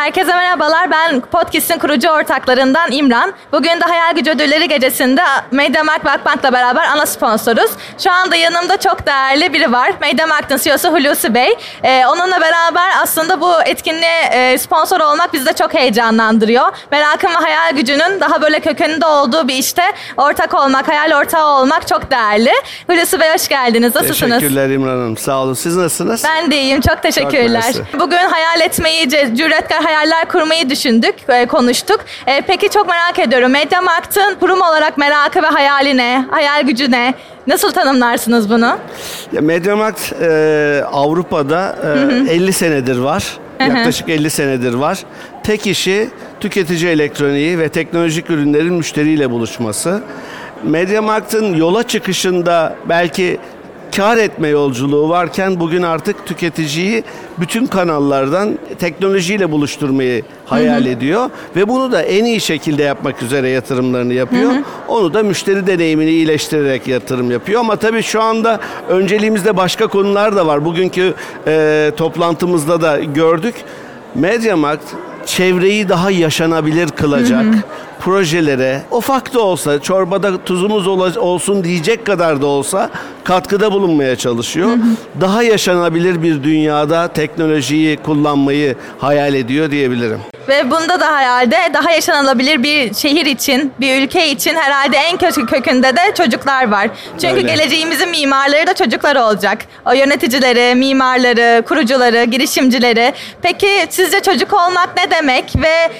Herkese merhabalar. Ben Podcast'in kurucu ortaklarından İmran. Bugün de Hayal Gücü Ödülleri Gecesi'nde MediaMarkt ve Akbank'la beraber ana sponsoruz. Şu anda yanımda çok değerli biri var. MediaMarkt'ın CEO'su Hulusi Bey. Ee, onunla beraber aslında bu etkinliğe e, sponsor olmak bizi de çok heyecanlandırıyor. Merakım ve hayal gücünün daha böyle kökeninde olduğu bir işte ortak olmak, hayal ortağı olmak çok değerli. Hulusi Bey hoş geldiniz. Nasılsınız? Teşekkürler İmran Hanım. Sağ olun. Siz nasılsınız? Ben de iyiyim. Çok teşekkürler. mersi. Bugün hayal etmeyi, cüretkar hayaller kurmayı düşündük, e, konuştuk. E, peki çok merak ediyorum. MediaMarkt'ın kurum olarak merakı ve hayali ne? Hayal gücü ne? Nasıl tanımlarsınız bunu? Ya Mediamarkt e, Avrupa'da e, 50 senedir var. Yaklaşık 50 senedir var. Tek işi tüketici elektroniği ve teknolojik ürünlerin müşteriyle buluşması. Mediamarkt'ın yola çıkışında belki kar etme yolculuğu varken bugün artık tüketiciyi bütün kanallardan teknolojiyle buluşturmayı hayal ediyor ve bunu da en iyi şekilde yapmak üzere yatırımlarını yapıyor. Onu da müşteri deneyimini iyileştirerek yatırım yapıyor ama tabii şu anda önceliğimizde başka konular da var. Bugünkü e, toplantımızda da gördük. Mediamarkt çevreyi daha yaşanabilir kılacak projelere ufak da olsa çorbada tuzumuz olsun diyecek kadar da olsa katkıda bulunmaya çalışıyor. Daha yaşanabilir bir dünyada teknolojiyi kullanmayı hayal ediyor diyebilirim. Ve bunda da hayalde daha yaşanılabilir bir şehir için, bir ülke için herhalde en kötü kökünde de çocuklar var. Çünkü Öyle. geleceğimizin mimarları da çocuklar olacak. O yöneticileri, mimarları, kurucuları, girişimcileri. Peki sizce çocuk olmak ne demek ve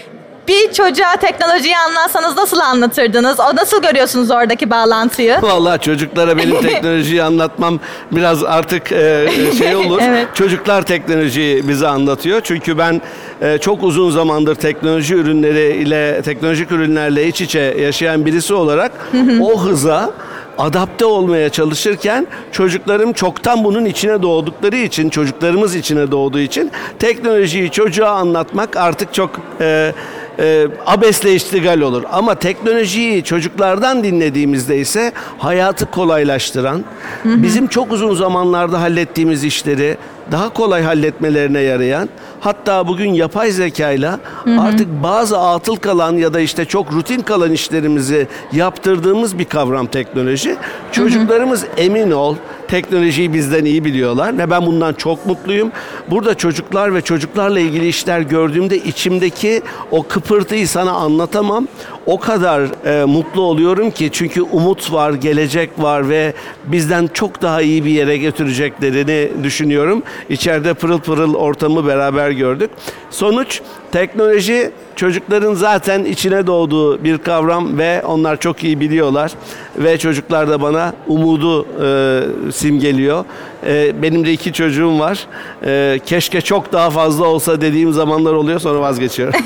bir çocuğa teknolojiyi anlatsanız nasıl anlatırdınız? O nasıl görüyorsunuz oradaki bağlantıyı? Vallahi çocuklara benim teknolojiyi anlatmam biraz artık e, şey olur. Evet. Çocuklar teknolojiyi bize anlatıyor. Çünkü ben e, çok uzun zamandır teknoloji ürünleri ile teknolojik ürünlerle iç içe yaşayan birisi olarak o hıza adapte olmaya çalışırken çocuklarım çoktan bunun içine doğdukları için çocuklarımız içine doğduğu için teknolojiyi çocuğa anlatmak artık çok e, e, abesle iştigal olur. Ama teknolojiyi çocuklardan dinlediğimizde ise hayatı kolaylaştıran, bizim çok uzun zamanlarda hallettiğimiz işleri daha kolay halletmelerine yarayan, hatta bugün yapay zekayla artık bazı atıl kalan ya da işte çok rutin kalan işlerimizi yaptırdığımız bir kavram teknoloji. Çocuklarımız emin ol teknolojiyi bizden iyi biliyorlar ve ben bundan çok mutluyum. Burada çocuklar ve çocuklarla ilgili işler gördüğümde içimdeki o kıpırtıyı sana anlatamam. O kadar e, mutlu oluyorum ki çünkü umut var, gelecek var ve bizden çok daha iyi bir yere götüreceklerini düşünüyorum. İçeride pırıl pırıl ortamı beraber gördük. Sonuç teknoloji çocukların zaten içine doğduğu bir kavram ve onlar çok iyi biliyorlar ve çocuklar da bana umudu e, simgeliyor. E, benim de iki çocuğum var. E, keşke çok daha fazla olsa dediğim zamanlar oluyor sonra vazgeçiyorum.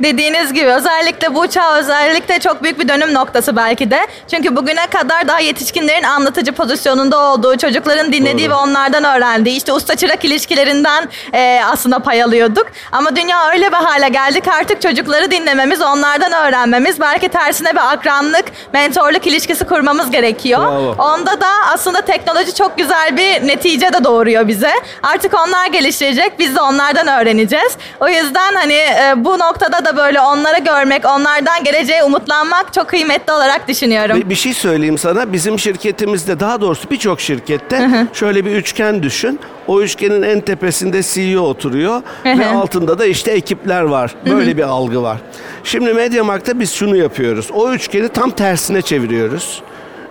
Dediğiniz gibi özellikle bu çağ özellikle çok büyük bir dönüm noktası belki de. Çünkü bugüne kadar daha yetişkinlerin anlatıcı pozisyonunda olduğu, çocukların dinlediği Doğru. ve onlardan öğrendiği, işte usta çırak ilişkilerinden e, aslında pay alıyorduk. Ama dünya öyle bir hale geldi ki artık çocukları dinlememiz, onlardan öğrenmemiz, belki tersine bir akranlık, mentorluk ilişkisi kurmamız gerekiyor. Bravo. Onda da aslında teknoloji çok güzel bir netice de doğuruyor bize. Artık onlar geliştirecek, biz de onlardan öğreneceğiz. O yüzden hani e, bu noktada da böyle onları görmek, onlardan geleceğe umutlanmak çok kıymetli olarak düşünüyorum. Bir, bir şey söyleyeyim sana. Bizim şirketimizde daha doğrusu birçok şirkette şöyle bir üçgen düşün. O üçgenin en tepesinde CEO oturuyor ve altında da işte ekipler var. Böyle bir algı var. Şimdi Mediamarkt'ta biz şunu yapıyoruz. O üçgeni tam tersine çeviriyoruz.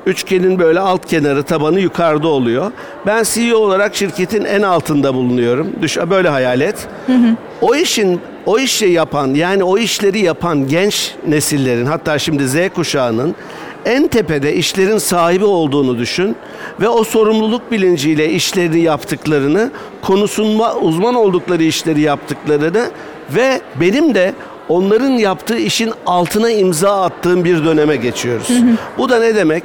Üçgenin böyle alt kenarı tabanı yukarıda oluyor. Ben CEO olarak şirketin en altında bulunuyorum. Düş böyle hayal et. O işin o işi yapan yani o işleri yapan genç nesillerin hatta şimdi Z kuşağının en tepede işlerin sahibi olduğunu düşün ve o sorumluluk bilinciyle işlerini yaptıklarını, konusunda uzman oldukları işleri yaptıklarını ve benim de onların yaptığı işin altına imza attığım bir döneme geçiyoruz. Bu da ne demek?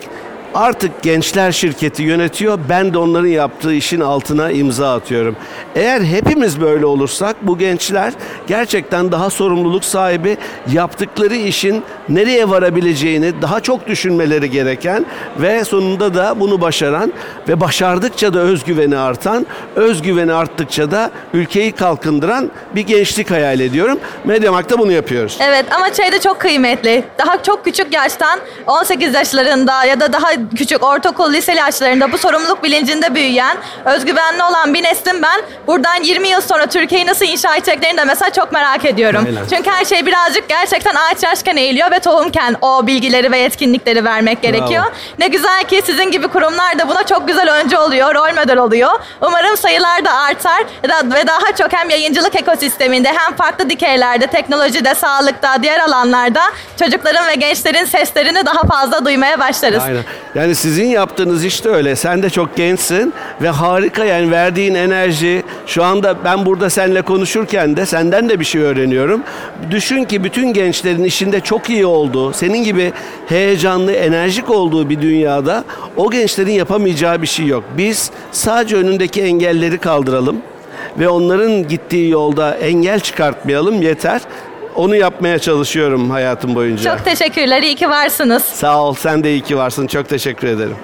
Artık gençler şirketi yönetiyor. Ben de onların yaptığı işin altına imza atıyorum. Eğer hepimiz böyle olursak bu gençler gerçekten daha sorumluluk sahibi yaptıkları işin nereye varabileceğini daha çok düşünmeleri gereken ve sonunda da bunu başaran ve başardıkça da özgüveni artan, özgüveni arttıkça da ülkeyi kalkındıran bir gençlik hayal ediyorum. Mediamarkt'ta bunu yapıyoruz. Evet ama şey de çok kıymetli. Daha çok küçük yaştan 18 yaşlarında ya da daha küçük ortaokul liseli yaşlarında bu sorumluluk bilincinde büyüyen, özgüvenli olan bir neslin ben buradan 20 yıl sonra Türkiye'yi nasıl inşa edeceklerini de mesela çok merak ediyorum. Aynen. Çünkü her şey birazcık gerçekten ağaç yaşken eğiliyor ve tohumken o bilgileri ve yetkinlikleri vermek gerekiyor. Ne güzel ki sizin gibi kurumlar da buna çok güzel öncü oluyor, rol model oluyor. Umarım sayılar da artar ve daha çok hem yayıncılık ekosisteminde hem farklı dikeylerde, teknolojide, sağlıkta, diğer alanlarda çocukların ve gençlerin seslerini daha fazla duymaya başlarız. Aynen. Yani sizin yaptığınız işte öyle. Sen de çok gençsin ve harika yani verdiğin enerji. Şu anda ben burada seninle konuşurken de senden de bir şey öğreniyorum. Düşün ki bütün gençlerin işinde çok iyi olduğu, senin gibi heyecanlı, enerjik olduğu bir dünyada o gençlerin yapamayacağı bir şey yok. Biz sadece önündeki engelleri kaldıralım ve onların gittiği yolda engel çıkartmayalım yeter. Onu yapmaya çalışıyorum hayatım boyunca. Çok teşekkürler, iyi ki varsınız. Sağ ol, sen de iyi ki varsın. Çok teşekkür ederim.